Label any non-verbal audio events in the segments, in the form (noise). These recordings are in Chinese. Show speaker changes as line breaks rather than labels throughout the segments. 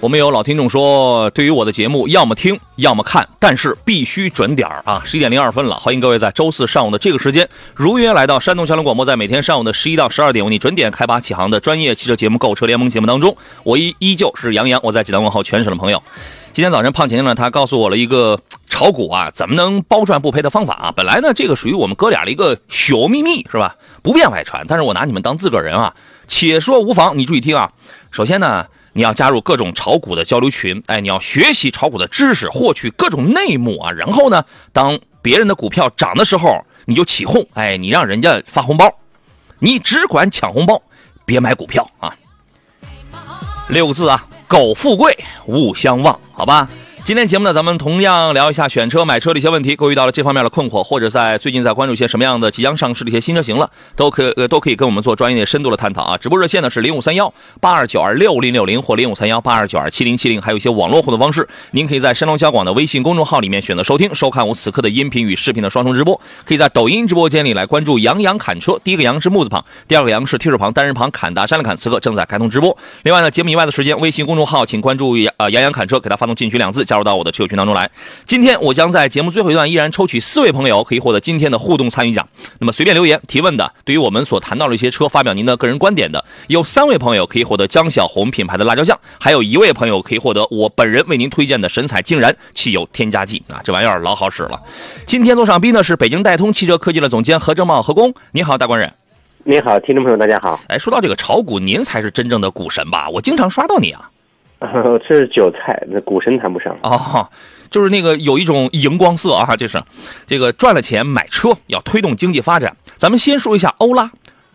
我们有老听众说，对于我的节目，要么听，要么看，但是必须准点儿啊！十一点零二分了，欢迎各位在周四上午的这个时间，如约来到山东交通广播，在每天上午的十一到十二点，为你准点开拔启航的专业汽车节目《购车联盟》节目当中，我依依旧是杨洋，我在济南问候全省的朋友。今天早晨，胖晴晴呢，他告诉我了一个炒股啊怎么能包赚不赔的方法啊！本来呢，这个属于我们哥俩的一个小秘密，是吧？不便外传，但是我拿你们当自个儿人啊，且说无妨。你注意听啊，首先呢。你要加入各种炒股的交流群，哎，你要学习炒股的知识，获取各种内幕啊。然后呢，当别人的股票涨的时候，你就起哄，哎，你让人家发红包，你只管抢红包，别买股票啊。六个字啊，苟富贵，勿相忘，好吧。今天节目呢，咱们同样聊一下选车、买车的一些问题。各位遇到了这方面的困惑，或者在最近在关注一些什么样的即将上市的一些新车型了，都可呃都可以跟我们做专业的深度的探讨啊。直播热线呢是零五三幺八二九二六零六零或零五三幺八二九二七零七零，还有一些网络互动方式。您可以在山东交广的微信公众号里面选择收听、收看我此刻的音频与视频的双重直播。可以在抖音直播间里来关注杨洋侃车，第一个杨是木字旁，第二个杨是提手旁，单人旁侃大山的侃，此刻正在开通直播。另外呢，节目以外的时间，微信公众号请关注杨呃杨洋侃车，给他发送进群两字，加入入到我的车友群当中。来，今天我将在节目最后一段依然抽取四位朋友，可以获得今天的互动参与奖。那么随便留言提问的，对于我们所谈到的一些车发表您的个人观点的，有三位朋友可以获得江小红品牌的辣椒酱，还有一位朋友可以获得我本人为您推荐的神采竟然汽油添加剂啊，这玩意儿老好使了。今天坐上宾呢是北京戴通汽车科技的总监何正茂何工，你好，大官人。
你好，听众朋友大家好。
哎，说到这个炒股，您才是真正的股神吧？我经常刷到你啊。
这 (laughs) 是韭菜，那股神谈不上
哦。就是那个有一种荧光色啊，就是，这个赚了钱买车要推动经济发展。咱们先说一下欧拉，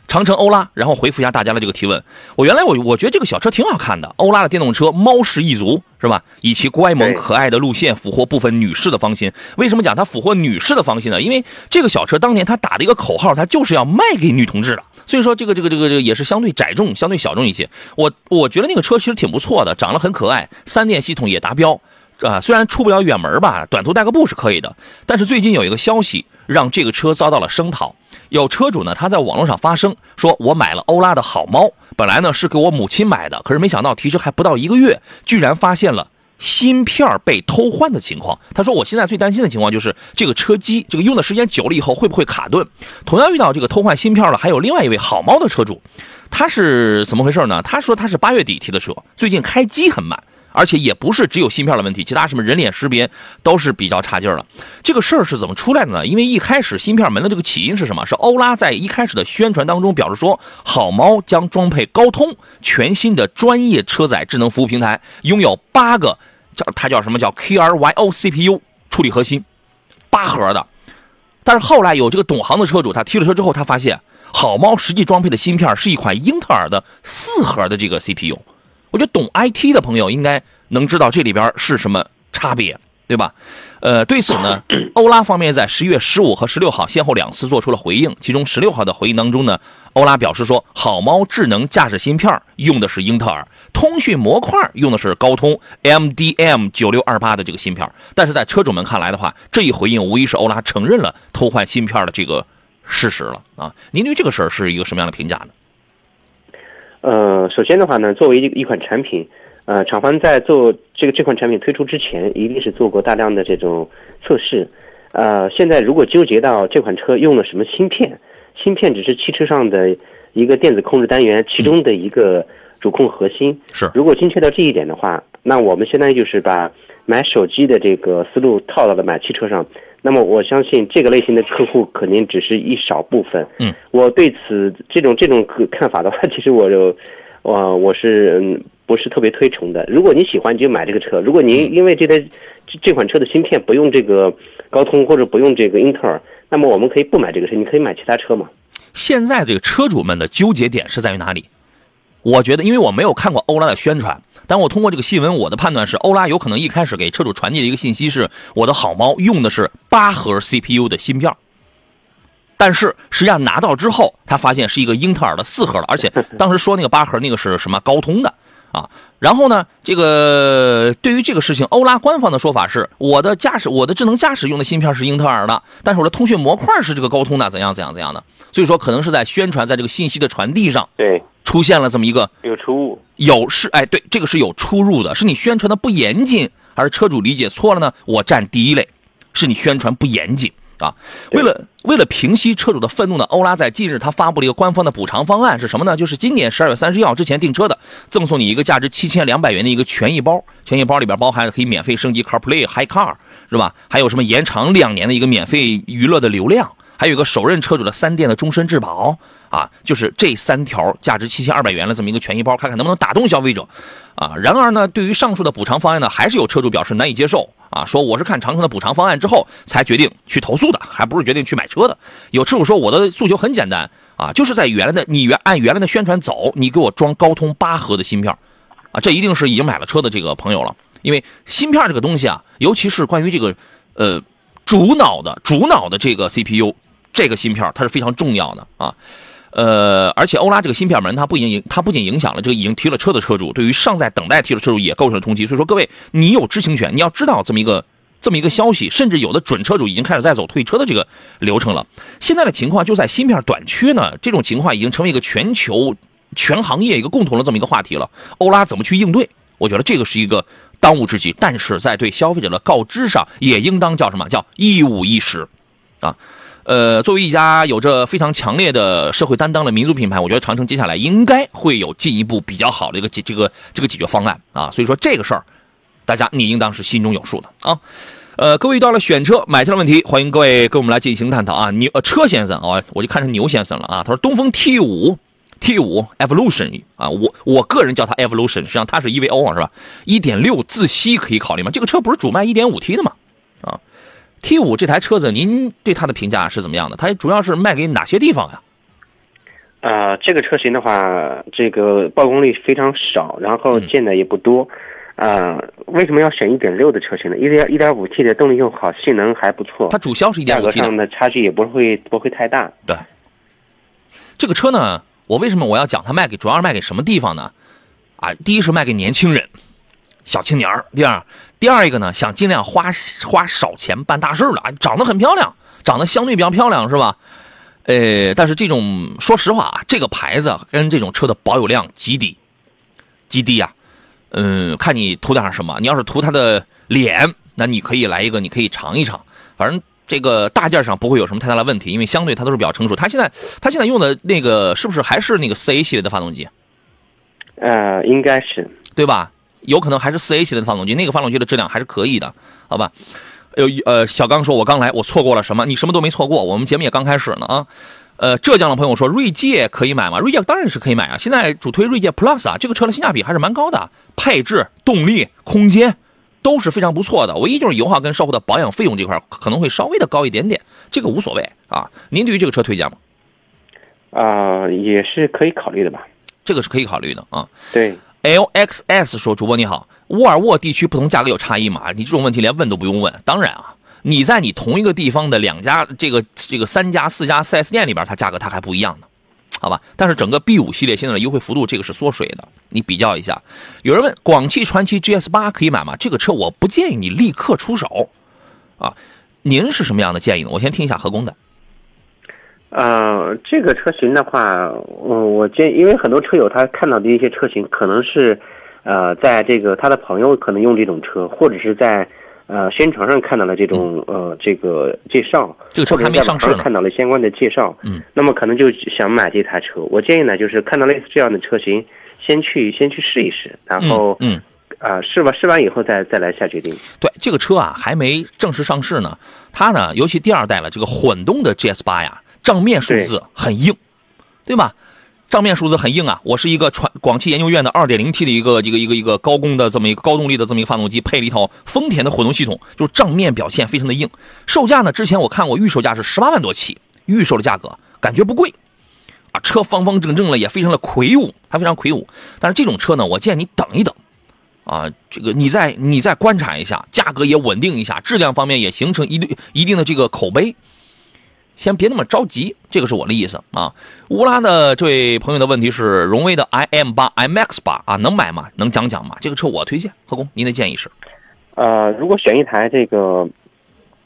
长城欧拉，然后回复一下大家的这个提问。我原来我我觉得这个小车挺好看的，欧拉的电动车猫式一族是吧？以其乖萌可爱的路线俘获部分女士的芳心。为什么讲它俘获女士的芳心呢？因为这个小车当年它打的一个口号，它就是要卖给女同志的。所以说这个这个这个这个也是相对窄众、相对小众一些。我我觉得那个车其实挺不错的，长得很可爱，三电系统也达标。啊，虽然出不了远门吧，短途代个步是可以的。但是最近有一个消息，让这个车遭到了声讨。有车主呢，他在网络上发声，说我买了欧拉的好猫，本来呢是给我母亲买的，可是没想到提车还不到一个月，居然发现了芯片被偷换的情况。他说，我现在最担心的情况就是这个车机，这个用的时间久了以后会不会卡顿？同样遇到这个偷换芯片的，还有另外一位好猫的车主，他是怎么回事呢？他说他是八月底提的车，最近开机很慢。而且也不是只有芯片的问题，其他什么人脸识别都是比较差劲了。这个事儿是怎么出来的呢？因为一开始芯片门的这个起因是什么？是欧拉在一开始的宣传当中表示说，好猫将装配高通全新的专业车载智能服务平台，拥有八个叫它叫什么叫 KRYO CPU 处理核心，八核的。但是后来有这个懂行的车主，他提了车之后，他发现好猫实际装配的芯片是一款英特尔的四核的这个 CPU。我觉得懂 IT 的朋友应该能知道这里边是什么差别，对吧？呃，对此呢，(clears throat) 欧拉方面在十一月十五和十六号先后两次做出了回应。其中十六号的回应当中呢，欧拉表示说，好猫智能驾驶芯片用的是英特尔，通讯模块用的是高通 MDM 九六二八的这个芯片。但是在车主们看来的话，这一回应无疑是欧拉承认了偷换芯片的这个事实了啊！您对这个事儿是一个什么样的评价呢？
呃，首先的话呢，作为一一款产品，呃，厂方在做这个这款产品推出之前，一定是做过大量的这种测试。呃，现在如果纠结到这款车用了什么芯片，芯片只是汽车上的一个电子控制单元其中的一个主控核心。
是，
如果精确到这一点的话，那我们相当于就是把买手机的这个思路套到了买汽车上。那么我相信这个类型的客户肯定只是一少部分。
嗯，
我对此这种这种看法的话，其实我就，我我是嗯不是特别推崇的。如果你喜欢，你就买这个车。如果您因为这台这款车的芯片不用这个高通或者不用这个英特尔，那么我们可以不买这个车，你可以买其他车嘛。
现在这个车主们的纠结点是在于哪里？我觉得，因为我没有看过欧拉的宣传，但我通过这个新闻，我的判断是，欧拉有可能一开始给车主传递的一个信息是，我的好猫用的是八核 CPU 的芯片，但是实际上拿到之后，他发现是一个英特尔的四核的，而且当时说那个八核那个是什么高通的啊？然后呢，这个对于这个事情，欧拉官方的说法是，我的驾驶我的智能驾驶用的芯片是英特尔的，但是我的通讯模块是这个高通的，怎样怎样怎样的？所以说可能是在宣传，在这个信息的传递上，
对，
出现了这么一个
有出入，
有是哎，对，这个是有出入的，是你宣传的不严谨，还是车主理解错了呢？我占第一类，是你宣传不严谨啊。为了为了平息车主的愤怒呢，欧拉在近日他发布了一个官方的补偿方案，是什么呢？就是今年十二月三十一号之前订车的，赠送你一个价值七千两百元的一个权益包，权益包里边包含可以免费升级 CarPlay、HiCar 是吧？还有什么延长两年的一个免费娱乐的流量。还有一个首任车主的三电的终身质保啊，就是这三条价值七千二百元的这么一个权益包，看看能不能打动消费者啊。然而呢，对于上述的补偿方案呢，还是有车主表示难以接受啊，说我是看长城的补偿方案之后才决定去投诉的，还不是决定去买车的。有车主说我的诉求很简单啊，就是在原来的你原按原来的宣传走，你给我装高通八核的芯片啊，这一定是已经买了车的这个朋友了，因为芯片这个东西啊，尤其是关于这个呃主脑的主脑的这个 CPU。这个芯片它是非常重要的啊，呃，而且欧拉这个芯片门它不仅影它不仅影响了这个已经提了车的车主，对于尚在等待提的车主也构成了冲击。所以说，各位你有知情权，你要知道这么一个这么一个消息，甚至有的准车主已经开始在走退车的这个流程了。现在的情况就在芯片短缺呢，这种情况已经成为一个全球全行业一个共同的这么一个话题了。欧拉怎么去应对？我觉得这个是一个当务之急，但是在对消费者的告知上也应当叫什么叫一五一十啊。呃，作为一家有着非常强烈的社会担当的民族品牌，我觉得长城接下来应该会有进一步比较好的一个解这个这个解决方案啊。所以说这个事儿，大家你应当是心中有数的啊。呃，各位遇到了选车买车的问题，欢迎各位跟我们来进行探讨啊。牛呃车先生啊，我就看成牛先生了啊。他说东风 T 五 T 五 Evolution 啊，我我个人叫它 Evolution，实际上它是 EVO 啊，是吧？一点六自吸可以考虑吗？这个车不是主卖一点五 T 的吗？啊？T 五这台车子，您对它的评价是怎么样的？它主要是卖给哪些地方呀？
啊，这个车型的话，这个曝光率非常少，然后见的也不多。啊，为什么要选一点六的车型呢？一点一点五 T 的动力又好，性能还不错。
它主销是一点五
T 的，价格上的差距也不会不会太大。
对，这个车呢，我为什么我要讲它卖给，主要是卖给什么地方呢？啊，第一是卖给年轻人。小青年儿，第二，第二一个呢，想尽量花花少钱办大事的啊，长得很漂亮，长得相对比较漂亮是吧？呃，但是这种说实话啊，这个牌子跟这种车的保有量极低，极低呀。嗯，看你图点什么，你要是图它的脸，那你可以来一个，你可以尝一尝。反正这个大件上不会有什么太大的问题，因为相对它都是比较成熟。它现在它现在用的那个是不是还是那个四 A 系列的发动机？
呃，应该是，
对吧？有可能还是四 A 系列的发动机，那个发动机的质量还是可以的，好吧？有呃，小刚说，我刚来，我错过了什么？你什么都没错过，我们节目也刚开始呢啊。呃，浙江的朋友说，锐界可以买吗？锐界当然是可以买啊，现在主推锐界 Plus 啊，这个车的性价比还是蛮高的，配置、动力、空间都是非常不错的，唯一就是油耗跟售后的保养费用这块可能会稍微的高一点点，这个无所谓啊。您对于这个车推荐吗？
啊，也是可以考虑的吧。
这个是可以考虑的啊。
对。
LXS 说：“主播你好，沃尔沃地区不同价格有差异吗？你这种问题连问都不用问。当然啊，你在你同一个地方的两家这个这个三家四家 4S 店里边，它价格它还不一样呢，好吧？但是整个 B 五系列现在的优惠幅度这个是缩水的，你比较一下。有人问广汽传祺 GS 八可以买吗？这个车我不建议你立刻出手，啊，您是什么样的建议呢？我先听一下何工的。”
呃，这个车型的话，嗯，我建，因为很多车友他看到的一些车型，可能是，呃，在这个他的朋友可能用这种车，或者是在呃宣传上看到了这种呃这个介绍，
这个车还没上市
看到了相关的介绍，
嗯，
那么可能就想买这台车。我建议呢，就是看到类似这样的车型，先去先去试一试，然后
嗯，
啊试完试完以后再再来下决定。
对，这个车啊还没正式上市呢，它呢尤其第二代了这个混动的 GS 八呀。账面数字很硬，对吧？账面数字很硬啊！我是一个传广汽研究院的 2.0T 的一个一个一个一个高功的这么一个高动力的这么一个发动机，配了一套丰田的混动系统，就是账面表现非常的硬。售价呢，之前我看过预售价是十八万多起，预售的价格感觉不贵啊。车方方正正的，也非常的魁梧，它非常魁梧。但是这种车呢，我建议你等一等啊，这个你再你再观察一下，价格也稳定一下，质量方面也形成一定一定的这个口碑。先别那么着急，这个是我的意思啊。乌拉的这位朋友的问题是：荣威的 i m 八、iMax 八啊，能买吗？能讲讲吗？这个车我推荐。何工，您的建议是？
呃，如果选一台这个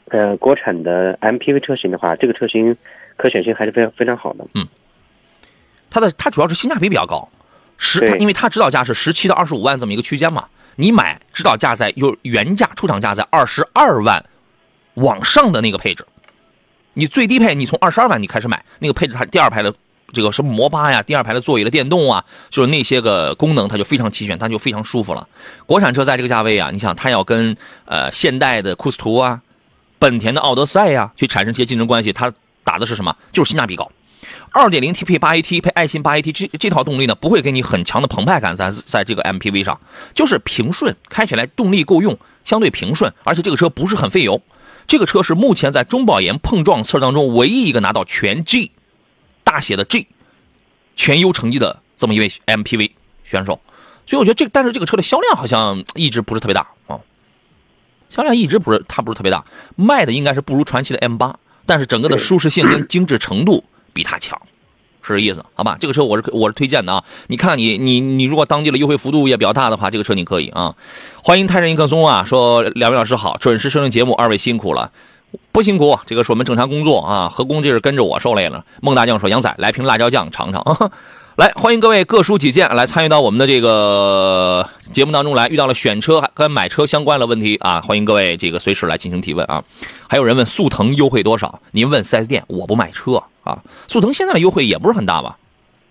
呃国产的 MPV 车型的话，这个车型可选性还是非常非常好的。
嗯，它的它主要是性价比比较高，十，
对
因为它指导价是十七到二十五万这么一个区间嘛，你买指导价在有原价出厂价在二十二万往上的那个配置，你最低配你从二十二万你开始买那个配置，它第二排的这个什么摩巴呀，第二排的座椅的电动啊，就是那些个功能它就非常齐全，它就非常舒服了。国产车在这个价位啊，你想它要跟呃现代的库斯图啊、本田的奥德赛呀、去产生一些竞争关系，它打的是什么？就是性价比高。二点零 T 配八 AT 配爱信八 AT 这这套动力呢，不会给你很强的澎湃感在在这个 MPV 上，就是平顺，开起来动力够用，相对平顺，而且这个车不是很费油。这个车是目前在中保研碰撞测试当中唯一一个拿到全 G 大写的 G 全优成绩的这么一位 MPV 选手，所以我觉得这，但是这个车的销量好像一直不是特别大啊，销量一直不是它不是特别大，卖的应该是不如传祺的 M 八，但是整个的舒适性跟精致程度比它强。是这意思，好吧？这个车我是我是推荐的啊！你看你你你如果当地的优惠幅度也比较大的话，这个车你可以啊。欢迎泰山一棵松啊，说两位老师好，准时收听节目，二位辛苦了，不辛苦，这个是我们正常工作啊。何工这是跟着我受累了。孟大将说杨仔来瓶辣椒酱尝尝，(laughs) 来欢迎各位各抒己见来参与到我们的这个节目当中来，遇到了选车跟买车相关的问题啊，欢迎各位这个随时来进行提问啊。还有人问速腾优惠多少？您问 4S 店，我不买车啊。速腾现在的优惠也不是很大吧？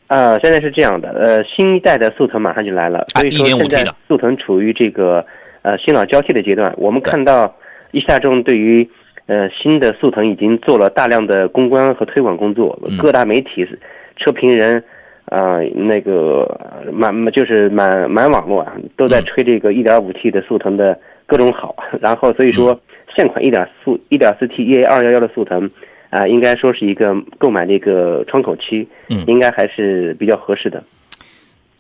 呃，现在是这样的，呃，新一代的速腾马上就来了，所以说
1.5T
现在
的
速腾处于这个呃新老交替的阶段。我们看到一汽大众对于呃新的速腾已经做了大量的公关和推广工作，
嗯
各大媒体、车评人。啊、那个满就是满满网络啊，都在
嗯
吹这个 1.5T 的速腾的各种好，(laughs) 然后所以说
嗯
现款1.4 1.4T EA 211的速腾啊、应该说是一个购买的一个窗口期，
嗯
应该还是比较合适的。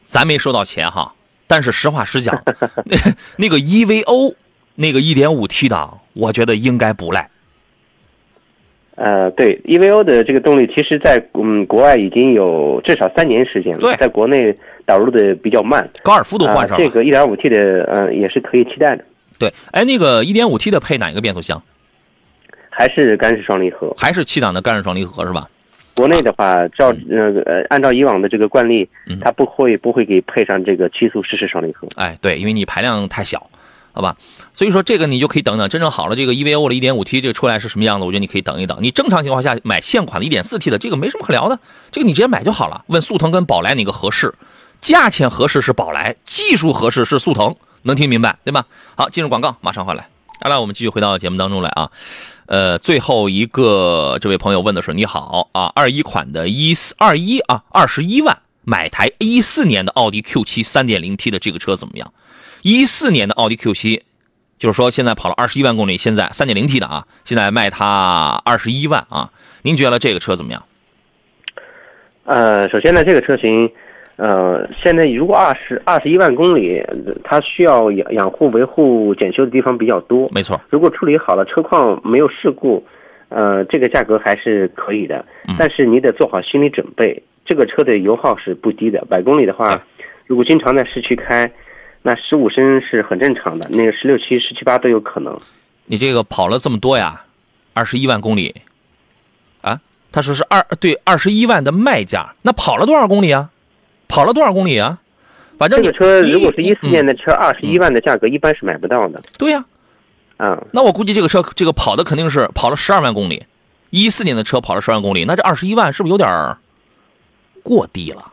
咱没收到钱哈，但是实话实讲，(laughs) 那那个 EVO 那个 1.5T 的，我觉得应该不赖。
呃，对，EVO 的这个动力，其实在嗯国外已经有至少三年时间了，
对
在国内导入的比较慢。
高尔夫都换上了。
啊这个 1.5T 的，呃，也是可以期待的，
对，哎，那个 1.5T 的配哪个变速箱？
还是干式双离合。
还是七档的干式双离合是吧？
国内的话，照呃呃按照以往的这个惯例
嗯，
它不会不会给配上这个七速湿式双离合。
哎，对，因为你排量太小，好吧？所以说这个你就可以等等，真正好了这个 EVO 的 1.5T 这个出来是什么样子，我觉得你可以等一等。你正常情况下买现款的 1.4T 的这个没什么可聊的，这个你直接买就好了。问速腾跟宝来哪个合适？价钱合适是宝来，技术合适是速腾，能听明白对吧？好，进入广告，马上回来。好了，我们继续回到节目当中来啊。呃，最后一个这位朋友问的是：你好啊，二一款的一四二一啊，二十一万买台一四年的奥迪 Q 七三点零 T 的这个车怎么样？一四年的奥迪 Q 七，就是说现在跑了二十一万公里，现在三点零 T 的啊，现在卖它二十一万啊，您觉得这个车怎么样？
呃，首先呢，这个车型，呃，现在如果二十二十一万公里，呃它需要养养护、维护、检修的地方比较多。
没错，
如果处理好了，车况没有事故，呃，这个价格还是可以的
嗯。
但是你得做好心理准备，这个车的油耗是不低的，百公里的话，如果经常在市区开，那十五升是很正常的，那个十六七、十七八都有可能。
你这个跑了这么多呀，二十一万公里，啊，他说是二对二十一万的卖价，那跑了多少公里啊？跑了多少公里啊？反正你
这个车如果是一四
嗯
年的车，二十一万的价格一般是买不到的
对呀、
啊。
那我估计这个车这个跑的肯定是跑了十二万公里，一四年的车跑了十二万公里，那这二十一万是不是有点儿过低了？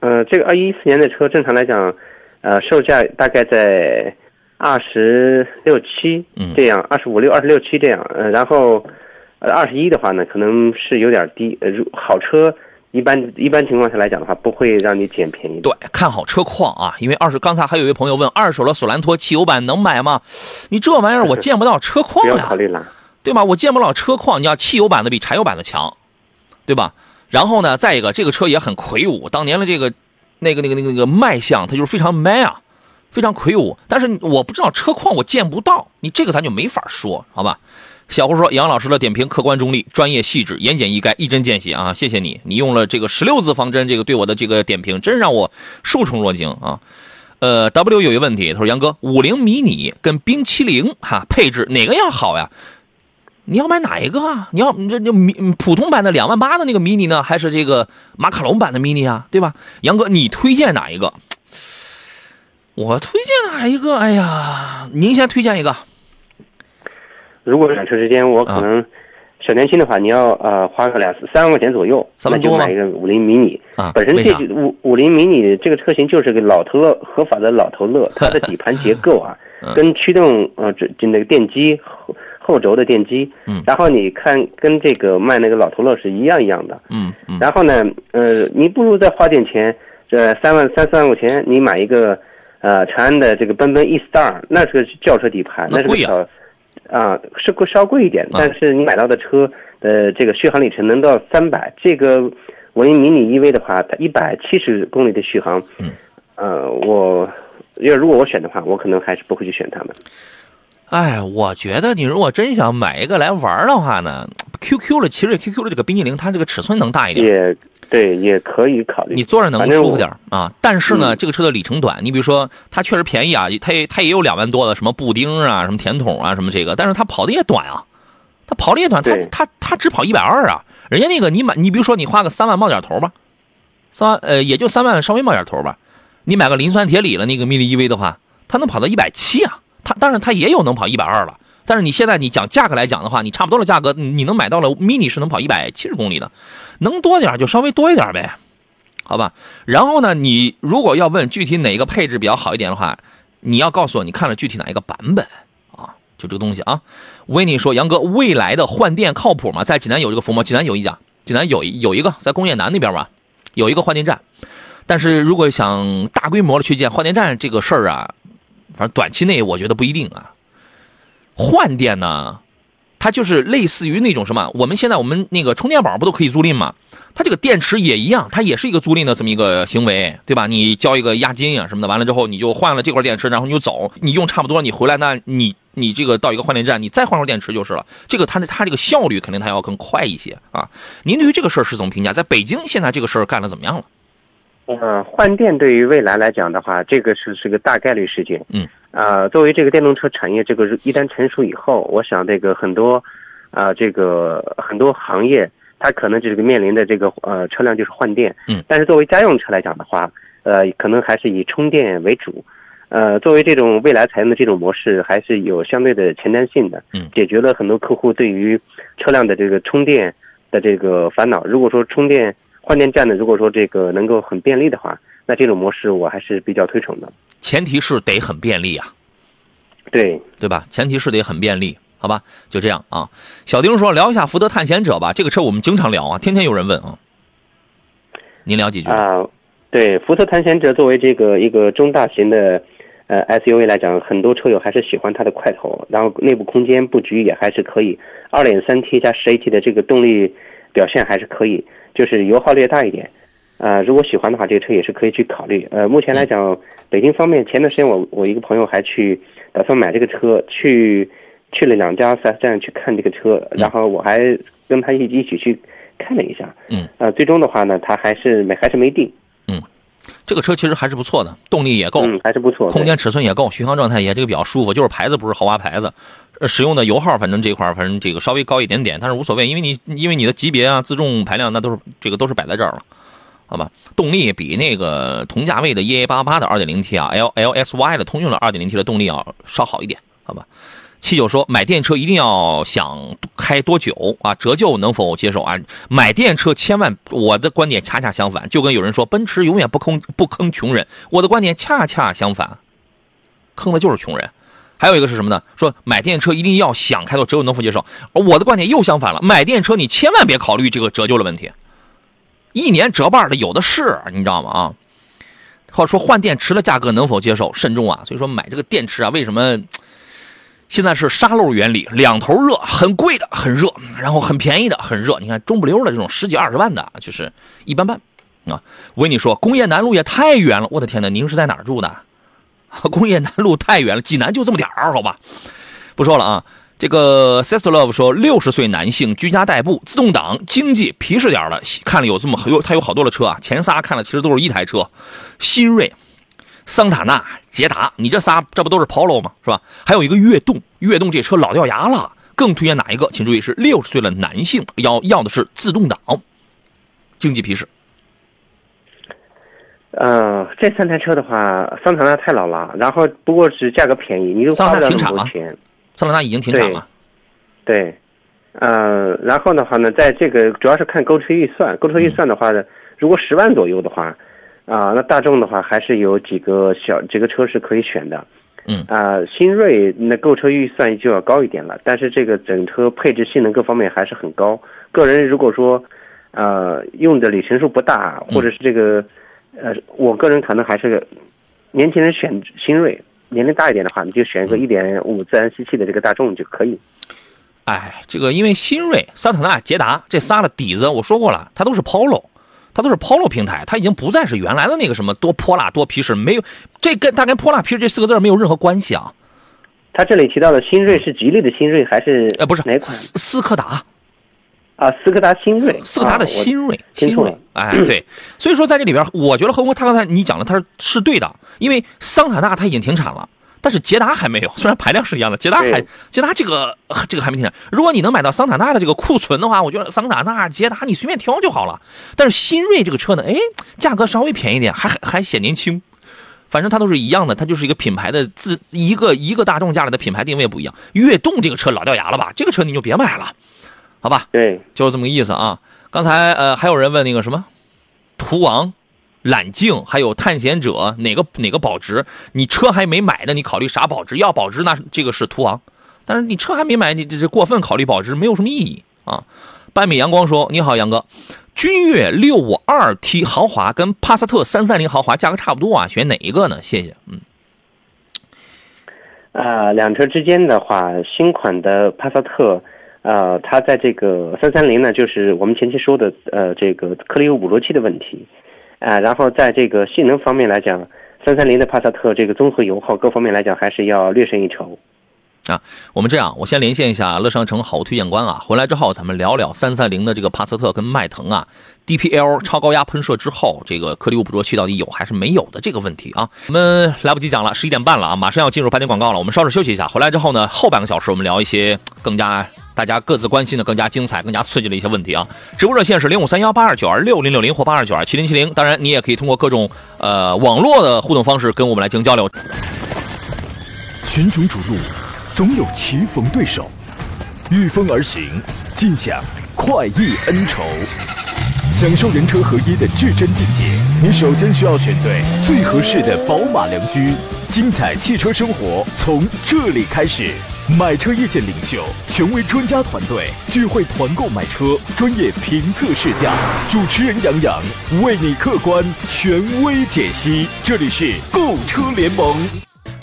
呃，这个二一四年的车正常来讲，呃，售价大概在二十六七
嗯
这样，二十五六、二十六七这样。呃，然后，呃，二十一的话呢，可能是有点低。呃，如好车一般一般情况下来讲的话，不会让你捡便宜。
对，看好车况啊，因为二手刚才还有一位朋友问，二手的索兰托汽油版能买吗？你这玩意儿我见不到车况呀
不要考，虑了。
对吧？我见不到车况，你要汽油版的比柴油版的强，对吧？然后呢，再一个，这个车也很魁梧，当年的这个那个那个那个那个卖相，它就是非常 man 啊，非常魁梧。但是我不知道车况，我见不到，你这个咱就没法说，好吧？小胡说：“杨老师的点评客观中立、专业细致、言简意赅、一针见血啊！谢谢你，你用了这个十六字方针，这个对我的这个点评真让我受宠若惊啊！呃，W 有一个问题，他说杨哥，五菱迷你跟冰淇淋哈配置哪个要好呀？你要买哪一个啊？你要这这迷普通版的两万八的那个迷你呢，还是这个马卡龙版的迷你啊？对吧？杨哥，你推荐哪一个？我推荐哪一个？哎呀，您先推荐一个。”
如果两车之间，我可能小年轻的话，你要呃花个两三万块钱左右，
那
就买一个五菱迷你
啊。
本身这五五菱迷你这个车型就是个老头乐，合法的老头乐。(laughs) 它的底盘结构啊，跟驱动呃这就那个电机后后轴的电机，
嗯，
然后你看跟这个卖那个老头乐是一样一样的，
嗯嗯。
然后呢，呃，你不如再花点钱，这三万三四万块钱，你买一个呃长安的这个奔奔 E Star，那是个轿车底盘，那是个小。啊，是贵稍贵一点，但是你买到的车的这个续航里程能到三百。这个五菱迷你 EV 的话，它一百七十公里的续航。
嗯，
呃，我要如果我选的话，我可能还是不会去选它们。
哎，我觉得你如果真想买一个来玩的话呢，QQ 的奇瑞 QQ 的这个冰激凌，它这个尺寸能大一点。
也。对，也可以考虑。
你坐着能舒服点啊，但是呢，这个车的里程短。你比如说，它确实便宜啊，它也它也有两万多的什么布丁啊，什么甜筒啊，什么这个，但是它跑的也短啊，它跑的也短，它它它只跑一百二啊。人家那个你买，你比如说你花个三万冒点头吧，三万呃也就三万稍微冒点头吧。你买个磷酸铁锂的那个 mini EV 的话，它能跑到一百七啊。它当然它也有能跑一百二了。但是你现在你讲价格来讲的话，你差不多的价格，你能买到了 mini 是能跑一百七十公里的，能多点就稍微多一点呗，好吧？然后呢，你如果要问具体哪一个配置比较好一点的话，你要告诉我你看了具体哪一个版本啊？就这个东西啊。维尼说，杨哥，未来的换电靠谱吗？在济南有这个服务吗？济南有一家，济南有有一个在工业南那边吧，有一个换电站。但是如果想大规模的去建换电站这个事儿啊，反正短期内我觉得不一定啊。换电呢，它就是类似于那种什么？我们现在我们那个充电宝不都可以租赁吗？它这个电池也一样，它也是一个租赁的这么一个行为，对吧？你交一个押金啊什么的，完了之后你就换了这块电池，然后你就走，你用差不多，你回来，那你你这个到一个换电站，你再换块电池就是了。这个它的它这个效率肯定它要更快一些啊。您对于这个事儿是怎么评价？在北京现在这个事儿干的怎么样了？
呃，换电对于未来来讲的话，这个是是个大概率事件。
嗯。
啊，作为这个电动车产业，这个一旦成熟以后，我想这个很多，啊，这个很多行业，它可能这个面临的这个呃车辆就是换电。
嗯。
但是作为家用车来讲的话，呃，可能还是以充电为主。呃，作为这种未来采用的这种模式，还是有相对的前瞻性的。
嗯。
解决了很多客户对于车辆的这个充电的这个烦恼。如果说充电换电站呢，如果说这个能够很便利的话，那这种模式我还是比较推崇的。
前提是得很便利啊，
对
对吧？前提是得很便利，好吧？就这样啊。小丁说聊一下福特探险者吧，这个车我们经常聊啊，天天有人问啊。您聊几句
啊？对，福特探险者作为这个一个中大型的呃 SUV 来讲，很多车友还是喜欢它的块头，然后内部空间布局也还是可以，二点三 T 加十 AT 的这个动力表现还是可以，就是油耗略大一点。啊，如果喜欢的话，这个车也是可以去考虑。呃，目前来讲，北京方面，前段时间我我一个朋友还去打算买这个车，去去了两家四 S 店去看这个车，然后我还跟他一一起去看了一下。
嗯。
呃，最终的话呢，他还是没还是没定。
嗯，这个车其实还是不错的，动力也够，
嗯，还是不错，
空间尺寸也够，巡航状态也这个比较舒服，就是牌子不是豪华牌子，使用的油耗反正这块反正这个稍微高一点点，但是无所谓，因为你因为你的级别啊、自重排量那都是这个都是摆在这儿了。好吧，动力比那个同价位的 EA 八八的二点零 T 啊，L L S Y 的通用的二点零 T 的动力要稍好一点，好吧。七九说买电车一定要想开多久啊？折旧能否接受啊？买电车千万，我的观点恰恰相反，就跟有人说奔驰永远不坑不坑穷人，我的观点恰恰相反，坑的就是穷人。还有一个是什么呢？说买电车一定要想开到折旧能否接受，我的观点又相反了，买电车你千万别考虑这个折旧的问题。一年折半的有的是，你知道吗？啊，或者说换电池的价格能否接受？慎重啊！所以说买这个电池啊，为什么现在是沙漏原理，两头热，很贵的很热，然后很便宜的很热。你看中不溜的这种十几二十万的，就是一般般啊。我跟你说，工业南路也太远了，我的天哪！您是在哪儿住的？(laughs) 工业南路太远了，济南就这么点儿，好吧？不说了啊。这个 Sister Love 说，六十岁男性居家代步，自动挡，经济皮实点的，看了有这么有，他有好多的车啊。前仨看了其实都是一台车，新锐、桑塔纳、捷达，你这仨这不都是 Polo 吗？是吧？还有一个悦动，悦动这车老掉牙了，更推荐哪一个？请注意是六十岁的男性要要的是自动挡，经济皮实。
呃，这三台车的话，桑塔纳太老了，然后不过是价格便宜，你又花不了那么多钱。
桑塔纳已经停产了，
对，呃，然后的话呢，在这个主要是看购车预算，购车预算的话呢，如果十万左右的话，啊，那大众的话还是有几个小几个车是可以选的，
嗯，
啊，新锐那购车预算就要高一点了，但是这个整车配置性能各方面还是很高。个人如果说，呃，用的里程数不大，或者是这个，呃，我个人可能还是年轻人选新锐。年龄大一点的话，你就选一个一点五自然吸气的这个大众就可以。
哎，这个因为新锐、桑塔纳、捷达这仨的底子，我说过了，它都是 Polo，它都是 Polo 平台，它已经不再是原来的那个什么多泼辣多皮实，没有这跟它跟泼辣皮实这四个字没有任何关系啊。
他这里提到的新锐是吉利的新锐还是？
呃，不是
哪款？
斯斯柯达。
啊，斯柯达新锐，
斯柯达的新锐，新
锐，
哎，对，所以说在这里边，我觉得何工他刚才你讲的他是是对的，因为桑塔纳它已经停产了，但是捷达还没有，虽然排量是一样的，捷达还捷达这个这个还没停产。如果你能买到桑塔纳的这个库存的话，我觉得桑塔纳、捷达你随便挑就好了。但是新锐这个车呢，哎，价格稍微便宜点，还还显年轻，反正它都是一样的，它就是一个品牌的自一个一个大众家里的品牌定位不一样。悦动这个车老掉牙了吧？这个车你就别买了。好吧，
对，
就是这么个意思啊。刚才呃，还有人问那个什么，途昂、揽境还有探险者哪个哪个保值？你车还没买呢，你考虑啥保值？要保值那这个是途昂，但是你车还没买，你这这过分考虑保值没有什么意义啊。半米阳光说：“你好，杨哥，君越六五二 T 豪华跟帕萨特三三零豪华价格差不多啊，选哪一个呢？谢谢。”嗯，
啊，两车之间的话，新款的帕萨特。呃，它在这个三三零呢，就是我们前期说的呃这个颗粒物捕捉器的问题，啊，然后在这个性能方面来讲，三三零的帕萨特这个综合油耗各方面来讲还是要略胜一筹。
啊，我们这样，我先连线一下乐商城好推荐官啊，回来之后咱们聊聊三三零的这个帕萨特跟迈腾啊，DPL 超高压喷射之后，这个颗粒物捕捉器到底有还是没有的这个问题啊。我们来不及讲了，十一点半了啊，马上要进入半点广告了，我们稍事休息一下，回来之后呢，后半个小时我们聊一些更加大家各自关心的、更加精彩、更加刺激的一些问题啊。直播热线是零五三幺八二九二六零六零或八二九二七零七零，当然你也可以通过各种呃网络的互动方式跟我们来进行交流。
群雄逐鹿。总有棋逢对手，御风而行，尽享快意恩仇，享受人车合一的至臻境界。你首先需要选对最合适的宝马良驹，精彩汽车生活从这里开始。买车意见领袖，权威专家团队聚会团购买车，专业评测试驾，主持人杨洋为你客观权威解析。这里是购车联盟。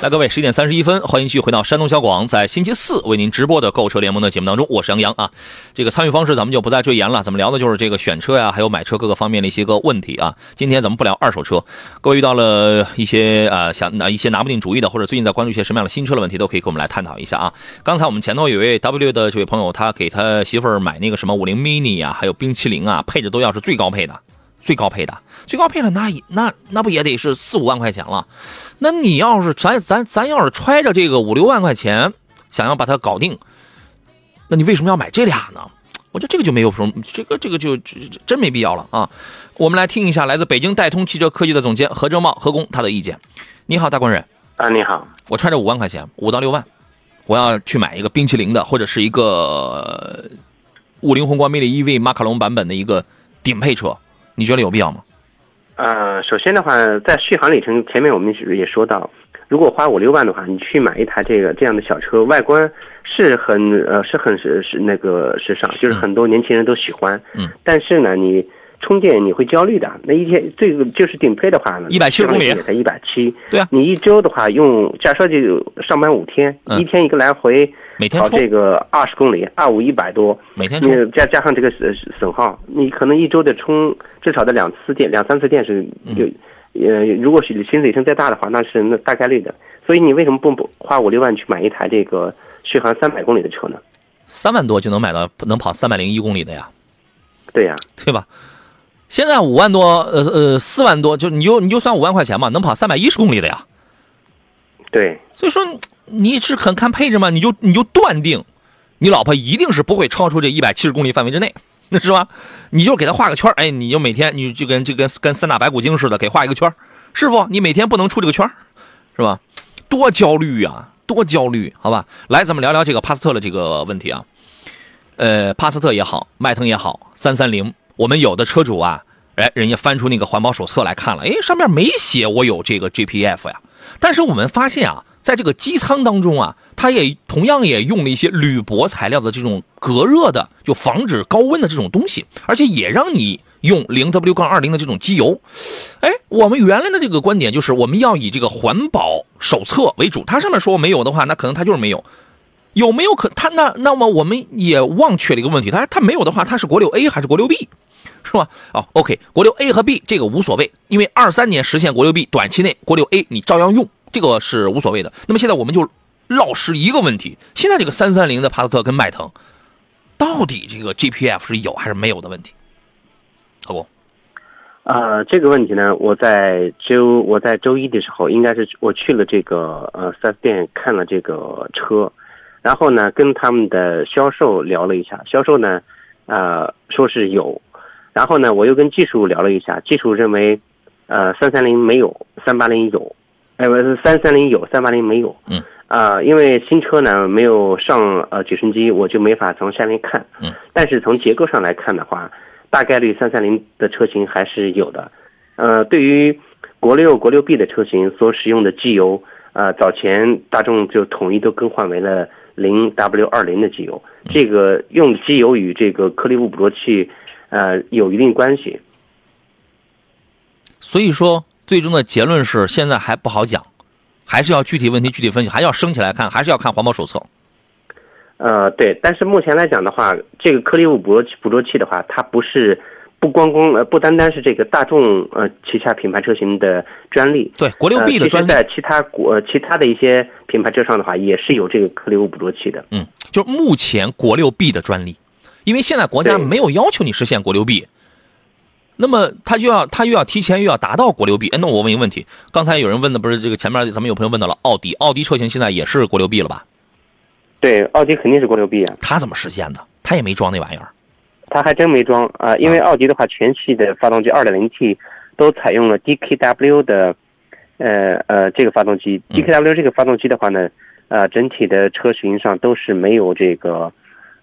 来，各位，十一点三十一分，欢迎继续回到山东小广，在星期四为您直播的购车联盟的节目当中，我是杨洋啊。这个参与方式咱们就不再赘言了，咱们聊的就是这个选车呀，还有买车各个方面的一些个问题啊。今天咱们不聊二手车，各位遇到了一些啊想拿一些拿不定主意的，或者最近在关注一些什么样的新车的问题，都可以跟我们来探讨一下啊。刚才我们前头有位 W 的这位朋友，他给他媳妇儿买那个什么五菱 mini 啊，还有冰淇淋啊，配置都要是最高配的，最高配的，最高配的那那那不也得是四五万块钱了。那你要是咱咱咱要是揣着这个五六万块钱，想要把它搞定，那你为什么要买这俩呢？我觉得这个就没有什么，这个这个就真没必要了啊！我们来听一下来自北京戴通汽车科技的总监何正茂何工他的意见。你好，大官人。
啊，你好。
我揣着五万块钱，五到六万，我要去买一个冰淇淋的，或者是一个五菱宏光 mini EV 马卡龙版本的一个顶配车，你觉得有必要吗？
呃，首先的话，在续航里程前面我们也说到，如果花五六万的话，你去买一台这个这样的小车，外观是很呃是很是是那个时尚，就是很多年轻人都喜欢。
嗯。
但是呢，你充电你会焦虑的。那一天这个就是顶配的话呢，
一百七十公里
也才一百七。
对啊。
你一周的话用，假设就上班五天，一天一个来回。
每天
跑这个二十公里，二五一百多，
每天
你加加上这个损损耗，你可能一周得充至少得两次电，两三次电是有呃，如果是行驶里程再大的话，那是那大概率的。所以你为什么不花五六万去买一台这个续航三百公里的车呢？
三万多就能买到能跑三百零一公里的呀？
对呀，
对吧？现在五万多，呃呃，四万多，就你就你就算五万块钱嘛，能跑三百一十公里的呀？
对，
所以说你是很看配置嘛？你就你就断定，你老婆一定是不会超出这一百七十公里范围之内，那 (laughs) 是吧？你就给她画个圈哎，你就每天你就跟就跟跟三打白骨精似的，给画一个圈师傅，你每天不能出这个圈是吧？多焦虑啊，多焦虑，好吧？来，咱们聊聊这个帕萨特的这个问题啊。呃，帕萨特也好，迈腾也好，三三零，我们有的车主啊，哎，人家翻出那个环保手册来看了，哎，上面没写我有这个 GPF 呀。但是我们发现啊，在这个机舱当中啊，它也同样也用了一些铝箔材料的这种隔热的，就防止高温的这种东西，而且也让你用零 W 杠二零的这种机油。哎，我们原来的这个观点就是我们要以这个环保手册为主，它上面说没有的话，那可能它就是没有。有没有可它那那么我们也忘却了一个问题，它它没有的话，它是国六 A 还是国六 B，是吧？哦，OK，国六 A 和 B 这个无所谓，因为二三年实现国六 B，短期内国六 A 你照样用，这个是无所谓的。那么现在我们就落实一个问题，现在这个三三零的帕萨特跟迈腾，到底这个 GPF 是有还是没有的问题？好不？
呃，这个问题呢，我在周我在周一的时候，应该是我去了这个呃四 S 店看了这个车。然后呢，跟他们的销售聊了一下，销售呢，呃，说是有。然后呢，我又跟技术聊了一下，技术认为，呃，三三零没有，三八零有，哎，不是三三零有，三八零没有。
嗯。
啊，因为新车呢没有上呃举升机，我就没法从下面看。
嗯。
但是从结构上来看的话，大概率三三零的车型还是有的。呃，对于国六、国六 B 的车型所使用的机油，呃，早前大众就统一都更换为了。零 W 二零的机油，这个用机油与这个颗粒物捕捉器，呃，有一定关系。
所以说，最终的结论是现在还不好讲，还是要具体问题具体分析，还要升起来看，还是要看环保手册。
呃，对，但是目前来讲的话，这个颗粒物捕捉捕捉器的话，它不是。不光光呃，不单单是这个大众呃旗下品牌车型的专利，
对国六 B 的专利，
在其他国其他的一些品牌车上的话，也是有这个颗粒物捕捉器的。
嗯，就目前国六 B 的专利，因为现在国家没有要求你实现国六 B，那么他就要他又要提前又要达到国六 B。哎，那我问一个问题，刚才有人问的不是这个前面咱们有朋友问到了奥迪，奥迪车型现在也是国六 B 了吧？
对，奥迪肯定是国六 B 啊。
他怎么实现的？他也没装那玩意儿。
它还真没装啊，因为奥迪的话，全系的发动机 2.0T 都采用了 DKW 的，呃呃，这个发动机。DKW 这个发动机的话呢，呃，整体的车型上都是没有这个，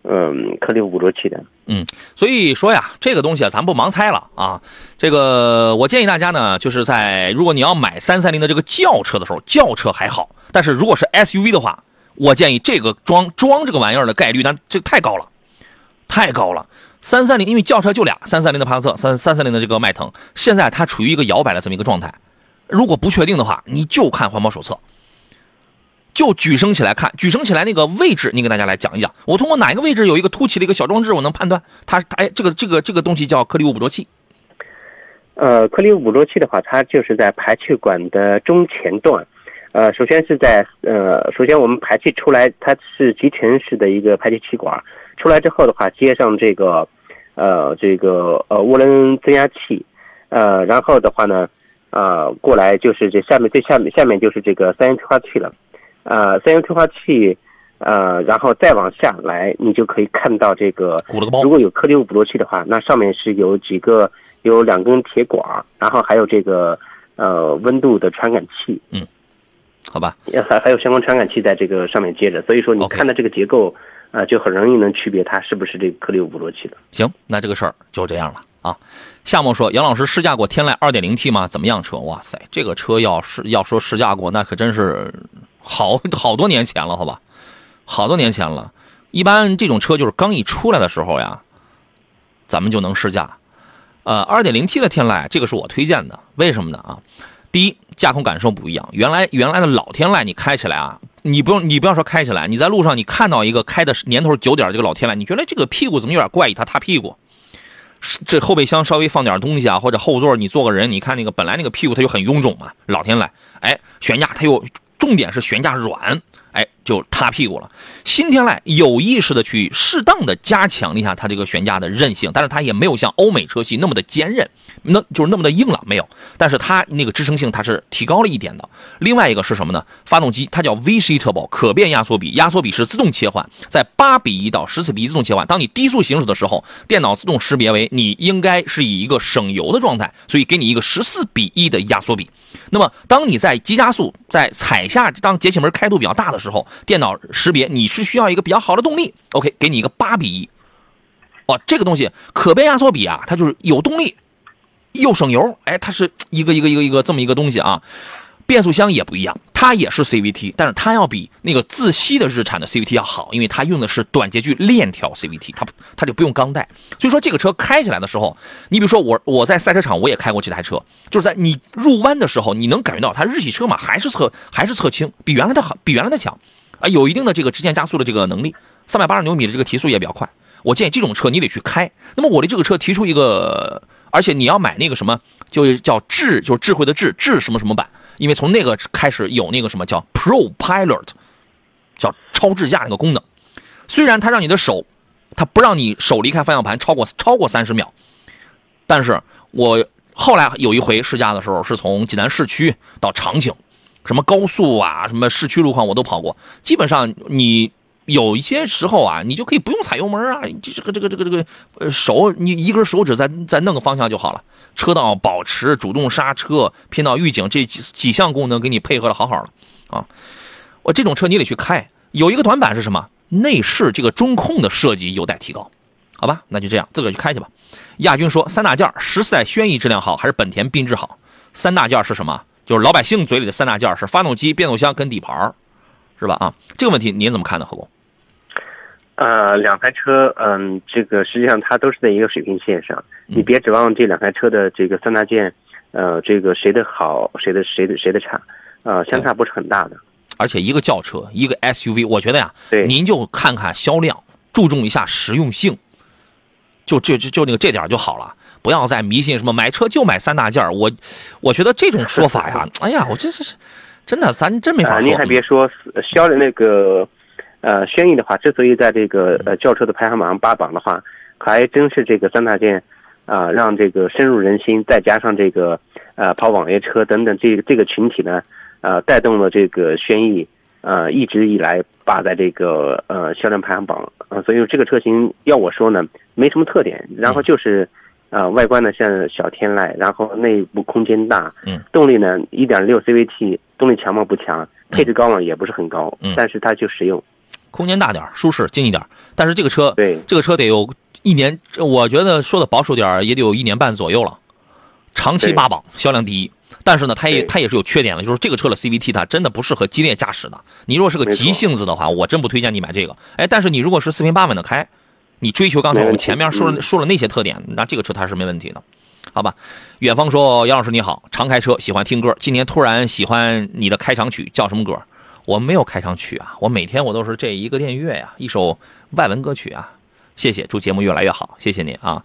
嗯，颗粒物捕捉器的。
嗯，所以说呀，这个东西啊，咱不盲猜了啊。这个我建议大家呢，就是在如果你要买330的这个轿车的时候，轿车还好，但是如果是 SUV 的话，我建议这个装装这个玩意儿的概率，那这太高了，太高了。三三零，因为轿车就俩，三三零的帕萨特，三三三零的这个迈腾，现在它处于一个摇摆的这么一个状态。如果不确定的话，你就看环保手册，就举升起来看，举升起来那个位置，你给大家来讲一讲。我通过哪一个位置有一个凸起的一个小装置，我能判断它，哎，这个这个这个东西叫颗粒物捕捉器。
呃，颗粒物捕捉器的话，它就是在排气管的中前段。呃，首先是在呃，首先我们排气出来，它是集成式的一个排气气管。出来之后的话，接上这个，呃，这个呃涡轮增压器，呃，然后的话呢，呃，过来就是这下面最下面下面就是这个三元催化器了，呃，三元催化器，呃，然后再往下来，你就可以看到这个，如果有颗粒物捕捉器的话，那上面是有几个有两根铁管，然后还有这个呃温度的传感器，
嗯，好吧，
还还有相关传感器在这个上面接着，所以说你看到这个结构。呃，就很容易能区别它是不是这个颗粒物捕捉器的。
行，那这个事儿就这样了啊。夏沫说：“杨老师试驾过天籁 2.0T 吗？怎么样车？哇塞，这个车要是要说试驾过，那可真是好 (laughs) 好多年前了，好吧？好多年前了。一般这种车就是刚一出来的时候呀，咱们就能试驾。呃，2.0T 的天籁，这个是我推荐的。为什么呢？啊，第一，驾控感受不一样。原来原来的老天籁，你开起来啊。”你不用，你不要说开起来，你在路上你看到一个开的年头久点这个老天籁，你觉得这个屁股怎么有点怪异？它塌屁股。这后备箱稍微放点东西啊，或者后座你坐个人，你看那个本来那个屁股它就很臃肿嘛，老天籁，哎，悬架它又重点是悬架软。哎，就塌屁股了。新天籁有意识的去适当的加强了一下它这个悬架的韧性，但是它也没有像欧美车系那么的坚韧，那就是那么的硬朗，没有。但是它那个支撑性它是提高了一点的。另外一个是什么呢？发动机它叫 VC Turbo 可变压缩比，压缩比是自动切换，在八比一到十四比一自动切换。当你低速行驶的时候，电脑自动识别为你应该是以一个省油的状态，所以给你一个十四比一的压缩比。那么当你在急加速，在踩下当节气门开度比较大的时候，电脑识别你是需要一个比较好的动力，OK，给你一个八比一。哦，这个东西可变压缩比啊，它就是有动力又省油，哎，它是一个一个一个一个这么一个东西啊。变速箱也不一样，它也是 CVT，但是它要比那个自吸的日产的 CVT 要好，因为它用的是短节距链条 CVT，它它就不用钢带。所以说这个车开起来的时候，你比如说我我在赛车场我也开过这台车，就是在你入弯的时候，你能感觉到它日系车嘛还是侧还是侧倾，比原来的好，比原来的强啊，有一定的这个直线加速的这个能力，三百八十牛米的这个提速也比较快。我建议这种车你得去开。那么我的这个车提出一个，而且你要买那个什么，就叫智，就是智慧的智，智什么什么版。因为从那个开始有那个什么叫 Pro Pilot，叫超智驾那个功能，虽然它让你的手，它不让你手离开方向盘超过超过三十秒，但是我后来有一回试驾的时候，是从济南市区到长清，什么高速啊，什么市区路况我都跑过，基本上你有一些时候啊，你就可以不用踩油门啊，这个这个这个这个呃手你一根手指再再弄个方向就好了。车道保持、主动刹车、偏道预警这几几项功能给你配合的好好的啊！我这种车你得去开。有一个短板是什么？内饰这个中控的设计有待提高，好吧？那就这样，自个儿去开去吧。亚军说：三大件十四代轩逸质量好还是本田缤智好？三大件是什么？就是老百姓嘴里的三大件是发动机、变速箱跟底盘，是吧？啊，这个问题您怎么看呢，何工？
呃，两台车，嗯，这个实际上它都是在一个水平线上，你别指望这两台车的这个三大件，呃，这个谁的好，谁的谁的谁的差，呃，相差不是很大的。
而且一个轿车，一个 SUV，我觉得呀，
对，
您就看看销量，注重一下实用性，就就就就那个这点就好了，不要再迷信什么买车就买三大件我我觉得这种说法呀，(laughs) 哎呀，我这是真的，咱真没法说。
您还别说，销的那个。呃，轩逸的话，之所以在这个呃轿车的排行榜上霸榜的话，还真是这个三大件，啊，让这个深入人心，再加上这个呃跑网约车等等这这个群体呢，呃，带动了这个轩逸，呃，一直以来霸在这个呃销量排行榜。呃，所以这个车型要我说呢，没什么特点，然后就是，呃，外观呢像小天籁，然后内部空间大，
嗯，
动力呢一点六 CVT，动力强吗？不强，配置高吗？也不是很高，嗯，但是它就实用。
空间大点舒适，静一点但是这个车，
对
这个车得有一年，我觉得说的保守点也得有一年半左右了，长期霸榜，销量第一。但是呢，它也它也是有缺点的，就是这个车的 CVT 它真的不适合激烈驾驶的。你如果是个急性子的话，我真不推荐你买这个。哎，但是你如果是四平八稳的开，你追求刚才我们前面说了说了那些特点，那这个车它是没问题的，好吧？远方说，杨老师你好，常开车，喜欢听歌，今年突然喜欢你的开场曲，叫什么歌？我没有开场曲啊，我每天我都是这一个电乐呀，一首外文歌曲啊。谢谢，祝节目越来越好，谢谢您啊。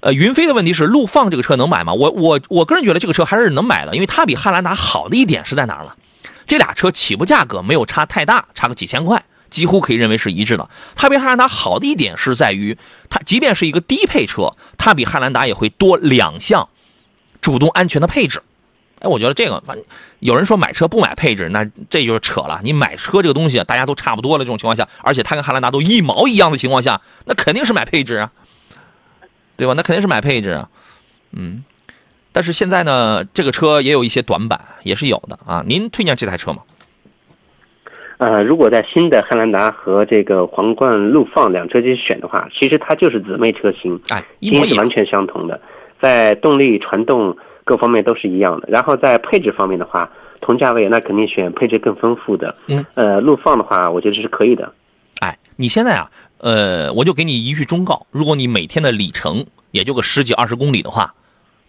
呃，云飞的问题是，陆放这个车能买吗？我我我个人觉得这个车还是能买的，因为它比汉兰达好的一点是在哪儿了？这俩车起步价格没有差太大，差个几千块，几乎可以认为是一致的。它比汉兰达好的一点是在于，它即便是一个低配车，它比汉兰达也会多两项主动安全的配置。哎，我觉得这个，反正有人说买车不买配置，那这就是扯了。你买车这个东西，大家都差不多的这种情况下，而且它跟汉兰达都一毛一样的情况下，那肯定是买配置啊，对吧？那肯定是买配置啊，嗯。但是现在呢，这个车也有一些短板，也是有的啊。您推荐这台车吗？
呃，如果在新的汉兰达和这个皇冠陆放两车间选的话，其实它就是姊妹车型，
哎，
基因是完全相同的，在动力传动。各方面都是一样的，然后在配置方面的话，同价位那肯定选配置更丰富的。
嗯，
呃，陆放的话，我觉得是可以的。
哎，你现在啊，呃，我就给你一句忠告：如果你每天的里程也就个十几二十公里的话，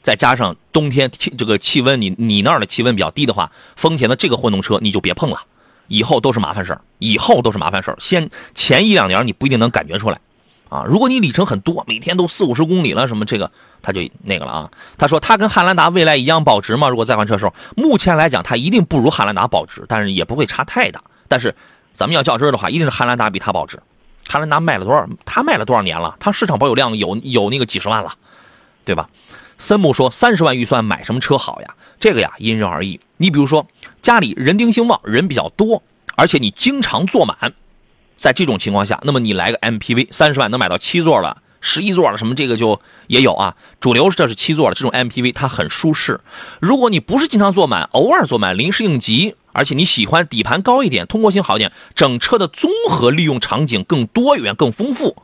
再加上冬天这个气温，你你那儿的气温比较低的话，丰田的这个混动车你就别碰了，以后都是麻烦事儿，以后都是麻烦事儿。先前一两年你不一定能感觉出来，啊。如果你里程很多，每天都四五十公里了，什么这个他就那个了啊。他说他跟汉兰达未来一样保值吗？如果再换车的时候，目前来讲，它一定不如汉兰达保值，但是也不会差太大。但是咱们要较真的话，一定是汉兰达比它保值。汉兰达卖了多少？它卖了多少年了？它市场保有量有有那个几十万了，对吧？森木说三十万预算买什么车好呀？这个呀因人而异。你比如说家里人丁兴旺，人比较多，而且你经常坐满，在这种情况下，那么你来个 MPV，三十万能买到七座了、十一座了，什么这个就也有啊。主流这是七座的这种 MPV，它很舒适。如果你不是经常坐满，偶尔坐满，临时应急。而且你喜欢底盘高一点，通过性好一点，整车的综合利用场景更多元、更丰富。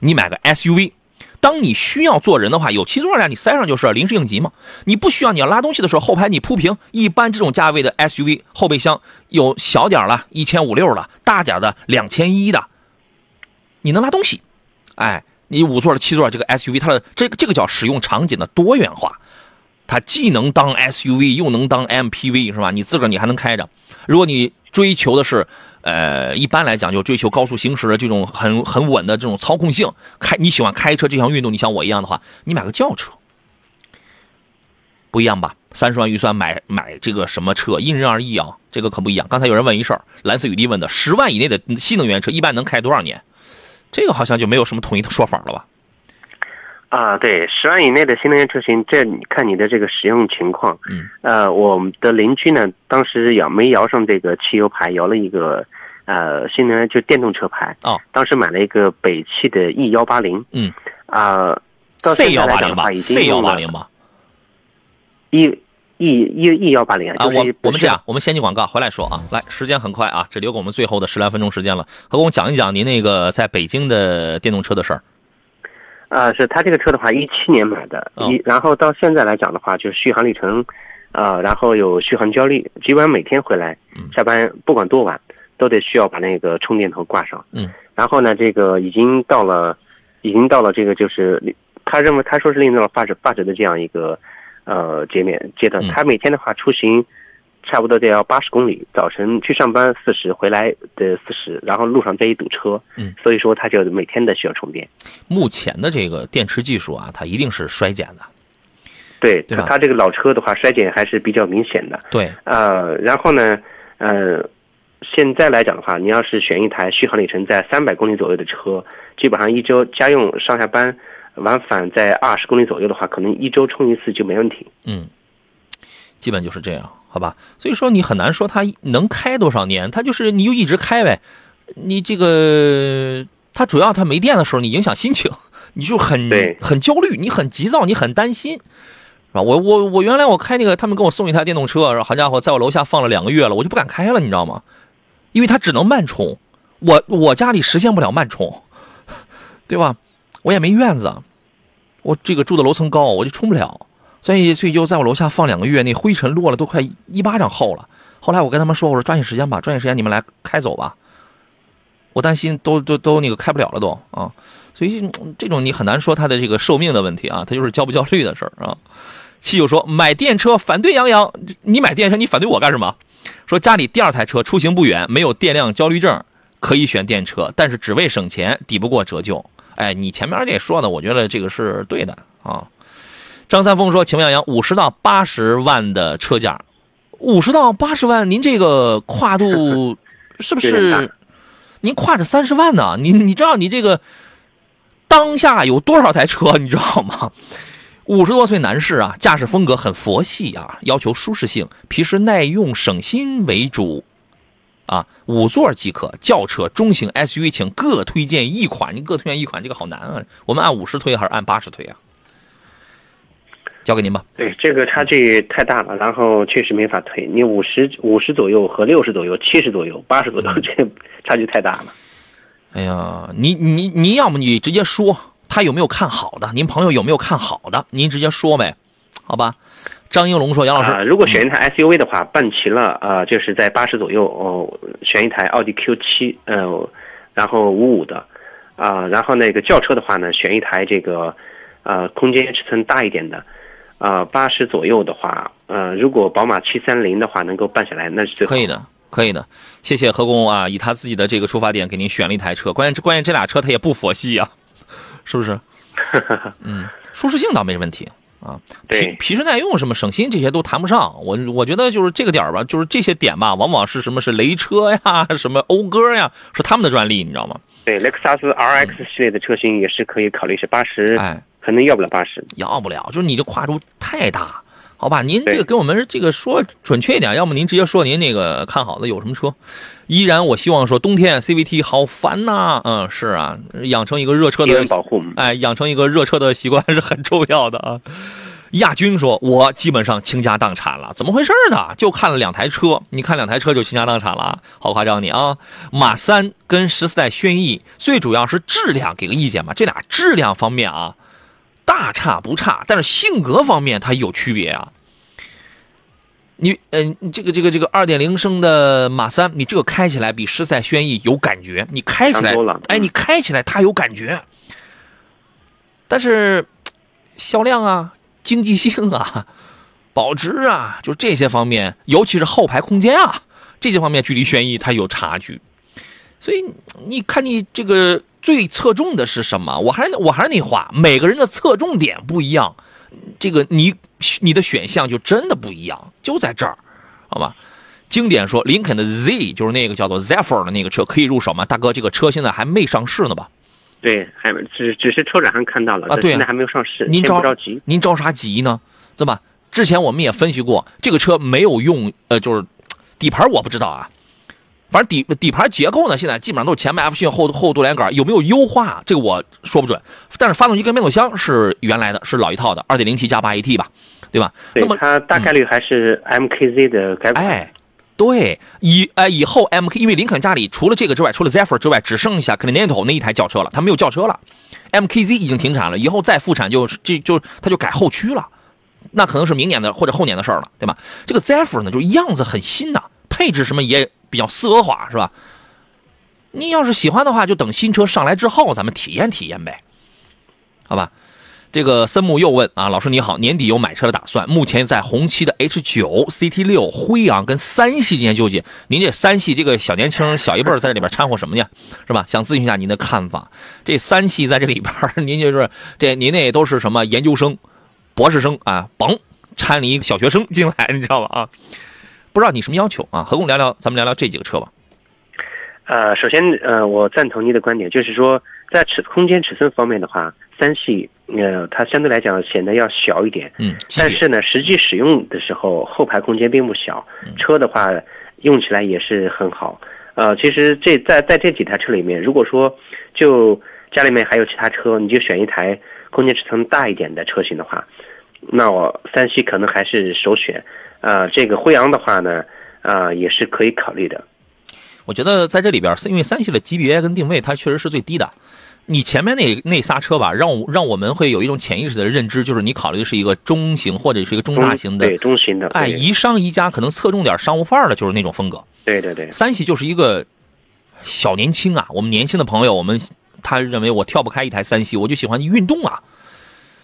你买个 SUV，当你需要坐人的话，有七座呀，你塞上就是临时应急嘛。你不需要，你要拉东西的时候，后排你铺平。一般这种价位的 SUV 后备箱有小点了，一千五六了，大点的两千一的，你能拉东西。哎，你五座的、七座这个 SUV，它的这个这个叫使用场景的多元化。它既能当 SUV，又能当 MPV，是吧？你自个儿你还能开着。如果你追求的是，呃，一般来讲就追求高速行驶的这种很很稳的这种操控性，开你喜欢开车这项运动，你像我一样的话，你买个轿车，不一样吧？三十万预算买买这个什么车，因人而异啊，这个可不一样。刚才有人问一事儿，蓝色雨滴问的，十万以内的新能源车一般能开多少年？这个好像就没有什么统一的说法了吧？
啊，对，十万以内的新能源车型，这你看你的这个使用情况。
嗯，
呃，我们的邻居呢，当时摇没摇上这个汽油牌，摇了一个呃新能源就电动车牌。
哦，
当时买了一个北汽的 E 幺八零。
嗯，
啊
，C 幺八零吧，C 幺八零吧。
E E E E 幺八零
啊，我我们这样，我们先进广告回来说啊。来，时间很快啊，只留给我们最后的十来分钟时间了，和我讲一讲您那个在北京的电动车的事儿。
啊，是他这个车的话，一七年买的，一然后到现在来讲的话，就是续航里程，啊，然后有续航焦虑，基本上每天回来下班不管多晚，都得需要把那个充电头挂上。
嗯，
然后呢，这个已经到了，已经到了这个就是他认为他说是令到了发指发指的这样一个呃界面阶段，他每天的话出行。差不多得要八十公里，早晨去上班四十，回来的四十，然后路上再一堵车，
嗯，
所以说他就每天的需要充电。
目前的这个电池技术啊，它一定是衰减的，
对？它这个老车的话，衰减还是比较明显的。
对，
呃，然后呢，呃，现在来讲的话，你要是选一台续航里程在三百公里左右的车，基本上一周家用上下班往返在二十公里左右的话，可能一周充一次就没问题。
嗯，基本就是这样。好吧，所以说你很难说它能开多少年，它就是你就一直开呗。你这个它主要它没电的时候，你影响心情，你就很很焦虑，你很急躁，你很担心，是吧？我我我原来我开那个，他们给我送一台电动车，好家伙，在我楼下放了两个月了，我就不敢开了，你知道吗？因为它只能慢充，我我家里实现不了慢充，对吧？我也没院子，我这个住的楼层高，我就充不了。所以，所以就在我楼下放两个月，那灰尘落了都快一巴掌厚了。后来我跟他们说：“我说抓紧时间吧，抓紧时间你们来开走吧。”我担心都都都那个开不了了都啊。所以这种你很难说它的这个寿命的问题啊，它就是焦不焦虑的事儿啊。七友说买电车反对杨洋，你买电车你反对我干什么？说家里第二台车出行不远，没有电量焦虑症，可以选电车，但是只为省钱，抵不过折旧。哎，你前面这说的，我觉得这个是对的啊。张三丰说：“请问杨洋，五十到八十万的车价，五十到八十万，您这个跨度 (laughs) 是不是？您跨着三十万呢？你你知道你这个当下有多少台车？你知道吗？五十多岁男士啊，驾驶风格很佛系啊，要求舒适性、皮实耐用、省心为主啊，五座即可。轿车、中型 SUV，请各推荐一款。你各推荐一款，这个好难啊。我们按五十推还是按八十推啊？”交给您吧。
对，这个差距太大了，然后确实没法推。你五十五十左右和六十左右、七十左右、八十左右，(laughs) 这差距太大了。
哎呀，你你你要么你直接说他有没有看好的，您朋友有没有看好的，您直接说呗，好吧？张英龙说：“杨老师，
如果选一台 SUV 的话，办齐了啊，就是在八十左右哦，选一台奥迪 Q 七，呃，然后五五的，啊，然后那个轿车的话呢，选一台这个，呃，空间尺寸大一点的。”啊，八十左右的话，呃，如果宝马七三零的话能够办下来，那是最
可以的，可以的，谢谢何工啊，以他自己的这个出发点给您选了一台车。关键关键这俩车他也不佛系啊，(laughs) 是不是？(laughs) 嗯，舒适性倒没问题啊，
对
皮皮实耐用什么省心这些都谈不上。我我觉得就是这个点儿吧，就是这些点吧，往往是什么是雷车呀，(laughs) 什么讴歌呀，是他们的专利，你知道吗？
对，雷克萨斯 RX 系列的车型也是可以考虑是八十，
哎，
可能要不了八十。
要不了，就是你这跨度太大，好吧？您这个
对
给我们这个说准确一点，要么您直接说您那个看好的有什么车。依然，我希望说冬天 CVT 好烦呐、嗯，是啊，养成一个热车的
保护，
哎，养成一个热车的习惯是很重要的啊。(laughs) 亚军说：“我基本上倾家荡产了，怎么回事呢？就看了两台车，你看两台车就倾家荡产了，好夸张你啊！马三跟十四代轩逸，最主要是质量，给个意见吧。这俩质量方面啊，大差不差，但是性格方面它有区别啊。你，嗯、你这个这个这个二点零升的马三，你这个开起来比十赛轩逸有感觉，你开起来哎，
嗯
你开起来它有感觉，但是销量啊、经济性啊、(laughs) 保值啊，就这些方面，尤其是后排空间啊，这些方面距离轩逸它有差距。所以你看，你这个最侧重的是什么？我还是我还是那话，每个人的侧重点不一样，这个你你的选项就真的不一样，就在这儿，好吧？经典说，林肯的 Z 就是那个叫做 Zephyr 的那个车可以入手吗？大哥，这个车现在还没上市呢吧？
对，还没只只是车展上看到了，
啊对啊
现在还没有上市，
您着
着急。
您着啥急呢？对吧？之前我们也分析过，这个车没有用，呃，就是底盘我不知道啊，反正底底盘结构呢，现在基本上都是前麦弗逊后后多连杆，有没有优化这个我说不准。但是发动机跟变速箱是原来的，是老一套的，二点零 T 加八 AT 吧，对吧？
对
那么，
它大概率还是 MKZ 的改款。
哎，对，以呃以后 MK，因为林肯家里除了这个之外，除了 Zephyr 之外，只剩下 Continental 那一台轿车了，它没有轿车了。MKZ 已经停产了，以后再复产就这就它就改后驱了，那可能是明年的或者后年的事儿了，对吧？这个 Zephyr 呢，就样子很新呐、配置什么也比较奢华，是吧？你要是喜欢的话，就等新车上来之后，咱们体验体验呗，好吧？这个森木又问啊，老师你好，年底有买车的打算，目前在红旗的 H 九、CT 六、辉昂跟三系之间纠结。您这三系这个小年轻小一辈儿在这里边掺和什么呀？是吧？想咨询一下您的看法。这三系在这里边，您就是这您那都是什么研究生、博士生啊？甭掺了一个小学生进来，你知道吧？啊，不知道你什么要求啊？何工聊聊，咱们聊聊这几个车吧。
呃，首先，呃，我赞同你的观点，就是说，在尺空间尺寸方面的话，三系，呃，它相对来讲显得要小一点。
嗯，
但是呢，实际使用的时候，后排空间并不小，
嗯
车的话用起来也是很好。呃，其实这在在这几台车里面，如果说就家里面还有其他车，你就选一台空间尺寸大一点的车型的话，那我三系可能还是首选。呃，这个辉昂的话呢，呃，也是可以考虑的。
我觉得在这里边，因为三系的级别跟定位它确实是最低的。你前面那那仨车吧，让我让我们会有一种潜意识的认知，就是你考虑的是一个中型或者是一个中大型的
对，中型的，
哎，
对
宜商宜家，可能侧重点商务范儿的，就是那种风格。
对对对，
三系就是一个小年轻啊，我们年轻的朋友，我们他认为我跳不开一台三系，我就喜欢运动啊，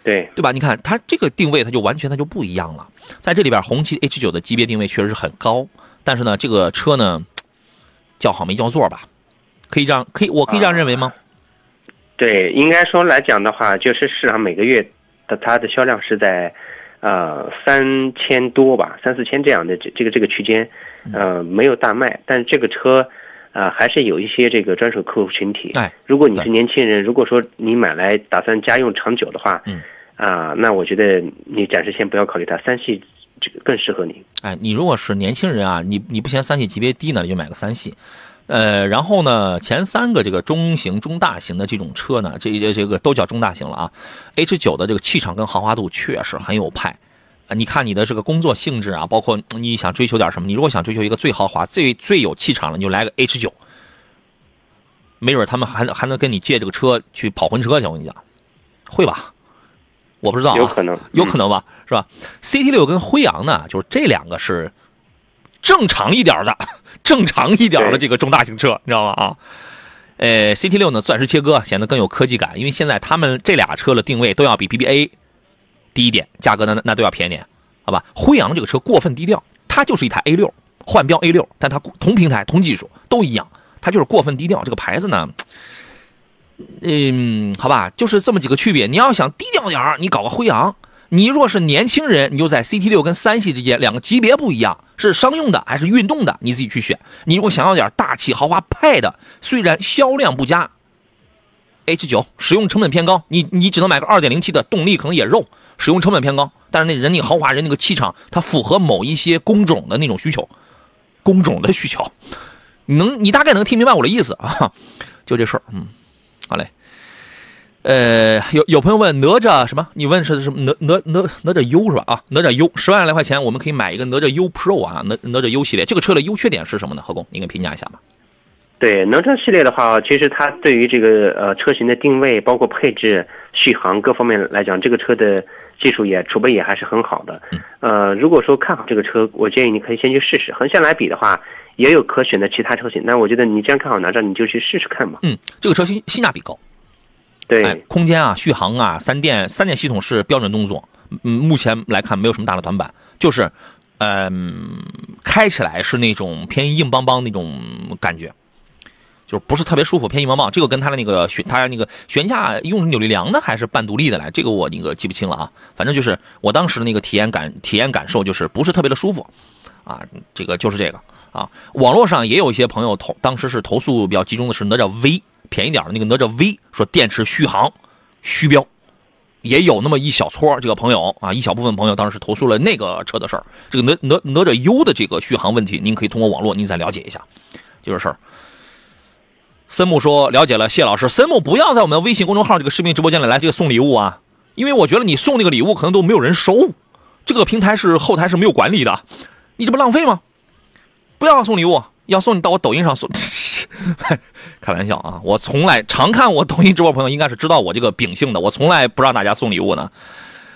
对
对吧？你看它这个定位，它就完全它就不一样了。在这里边，红旗 H 9的级别定位确实是很高，但是呢，这个车呢，叫好没叫座吧？可以这样，可以，我可以这样认为吗？
对，应该说来讲的话，就是市场每个月的它的销量是在，呃三千多吧，三四千这样的这这个这个区间，
嗯
呃没有大卖，但是这个车，呃还是有一些这个专属客户群体。
哎，
如果你是年轻人，如果说你买来打算家用长久的话，
嗯，
啊、那我觉得你暂时先不要考虑它，三系这个更适合你。
哎，你如果是年轻人啊，你你不嫌三系级别低呢，你就买个三系。呃，然后呢，前三个这个中型、中大型的这种车呢，这这这个都叫中大型了啊。H 九的这个气场跟豪华度确实很有派。啊，你看你的这个工作性质啊，包括你想追求点什么，你如果想追求一个最豪华、最最有气场的，你就来个 H 九没准他们还还能跟你借这个车去跑婚车去，我跟你讲，会吧？我不知道、啊，
有可能
有可能吧，是吧？CT 六跟辉昂呢，就是这两个是正常一点的，正常一点的这个中大型车，你知道吗？啊，呃，CT 六呢，钻石切割显得更有科技感，因为现在他们这俩车的定位都要比 BBA 低一点，价格呢那都要便宜点，好吧？辉昂这个车过分低调，它就是一台 A 六，换标 A 六，但它同平台、同技术都一样，它就是过分低调。这个牌子呢，嗯，好吧，就是这么几个区别。你要想低调点，你搞个辉昂。你若是年轻人，你就在 CT 六跟三系之间，两个级别不一样，是商用的还是运动的，你自己去选。你如果想要点大气豪华派的，虽然销量不佳，H 九使用成本偏高，你你只能买个 2.0T 的，动力可能也肉，使用成本偏高。但是那人那豪华人那个气场，它符合某一些工种的那种需求，工种的需求，你能你大概能听明白我的意思啊？(laughs) 就这事儿，嗯，好嘞。呃，有有朋友问哪吒什么？你问是什么？哪哪哪哪吒 U 是吧？啊，哪吒 U 十万来块钱，我们可以买一个哪吒 U Pro 啊，哪哪吒 U 系列。这个车的优缺点是什么呢？何工，您给评价一下吧。
对哪吒系列的话，其实它对于这个呃车型的定位，包括配置、续航各方面来讲，这个车的技术也储备也还是很好的。呃，如果说看好这个车，我建议你可以先去试试。横向来比的话，也有可选的其他车型。那我觉得你既然看好哪吒，你就去试试看吧。
嗯，这个车性性价比高。
对，
空间啊，续航啊，三电三电系统是标准动作，嗯，目前来看没有什么大的短板，就是，嗯，开起来是那种偏硬邦邦那种感觉，就是不是特别舒服，偏硬邦邦。这个跟它的那个悬，它那个悬架用扭力梁的还是半独立的来，这个我那个记不清了啊。反正就是我当时那个体验感，体验感受就是不是特别的舒服，啊，这个就是这个啊。网络上也有一些朋友投，当时是投诉比较集中的是哪吒 V。便宜点的那个哪吒 V 说电池续航虚标，也有那么一小撮这个朋友啊，一小部分朋友当时是投诉了那个车的事儿。这个哪哪哪吒 U 的这个续航问题，您可以通过网络您再了解一下，就这事儿。森木说了解了，谢老师，森木不要在我们微信公众号这个视频直播间里来这个送礼物啊，因为我觉得你送那个礼物可能都没有人收，这个平台是后台是没有管理的，你这不浪费吗？不要送礼物，要送你到我抖音上送。(laughs) 开玩笑啊！我从来常看我抖音直播朋友应该是知道我这个秉性的，我从来不让大家送礼物呢，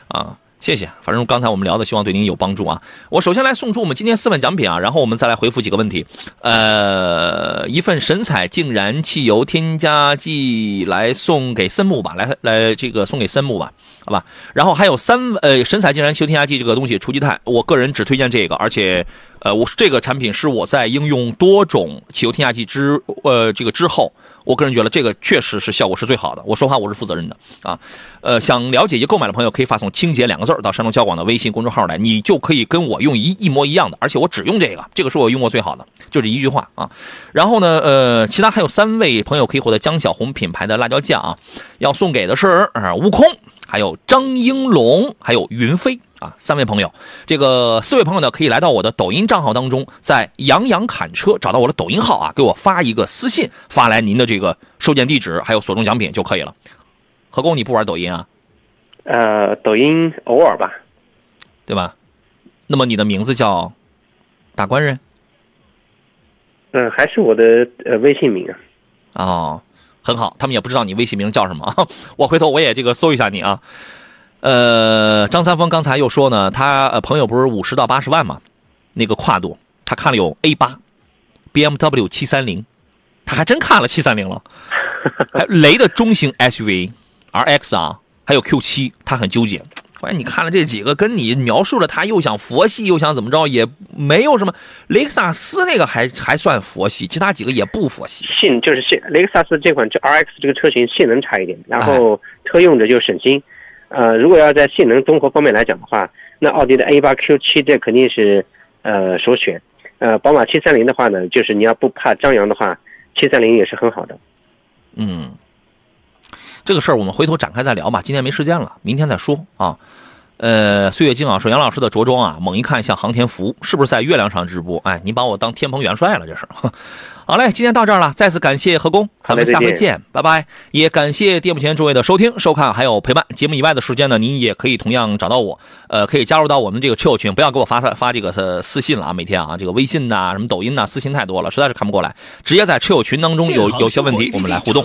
啊。谢谢，反正刚才我们聊的，希望对您有帮助啊。我首先来送出我们今天四份奖品啊，然后我们再来回复几个问题。呃，一份神采净燃汽油添加剂来送给森木吧，来来这个送给森木吧，好吧。然后还有三呃神采净燃汽油添加剂这个东西，除积碳，我个人只推荐这个，而且呃我这个产品是我在应用多种汽油添加剂之呃这个之后。我个人觉得这个确实是效果是最好的。我说话我是负责任的啊，呃，想了解及购买的朋友可以发送“清洁”两个字到山东交广的微信公众号来，你就可以跟我用一一模一样的，而且我只用这个，这个是我用过最好的，就这一句话啊。然后呢，呃，其他还有三位朋友可以获得江小红品牌的辣椒酱啊，要送给的是啊悟空，还有张英龙，还有云飞。啊，三位朋友，这个四位朋友呢，可以来到我的抖音账号当中，在杨洋侃车找到我的抖音号啊，给我发一个私信，发来您的这个收件地址，还有所中奖品就可以了。何工，你不玩抖音啊？
呃，抖音偶尔吧，
对吧？那么你的名字叫大官人？
嗯，还是我的呃微信名啊。
哦，很好，他们也不知道你微信名叫什么，(laughs) 我回头我也这个搜一下你啊。呃，张三丰刚才又说呢，他呃朋友不是五十到八十万嘛，那个跨度，他看了有 A 八，BMW 七三零，他还真看了七三零了，(laughs) 还有雷的中型 SUV，RX 啊，还有 Q 七，他很纠结。发现你看了这几个，跟你描述了他又想佛系又想怎么着，也没有什么。雷克萨斯那个还还算佛系，其他几个也不佛系。
性就是性，雷克萨斯这款这 RX 这个车型性能差一点，然后车用着就省心。呃，如果要在性能综合方面来讲的话，那奥迪的 A 八 Q 七这肯定是呃首选。呃，宝马七三零的话呢，就是你要不怕张扬的话，七三零也是很好的。
嗯，这个事儿我们回头展开再聊吧，今天没时间了，明天再说啊。呃，岁月静啊，说杨老师的着装啊，猛一看像航天服，是不是在月亮上直播？哎，你把我当天蓬元帅了，这是。(laughs) 好嘞，今天到这儿了，再次感谢何工，咱们下回见，拜拜。也感谢电幕前诸位的收听、收看还有陪伴。节目以外的时间呢，您也可以同样找到我，呃，可以加入到我们这个车友群，不要给我发发这个私私信了啊，每天啊，这个微信呐、什么抖音呐，私信太多了，实在是看不过来。直接在车友群当中有有些问题，我们来互动。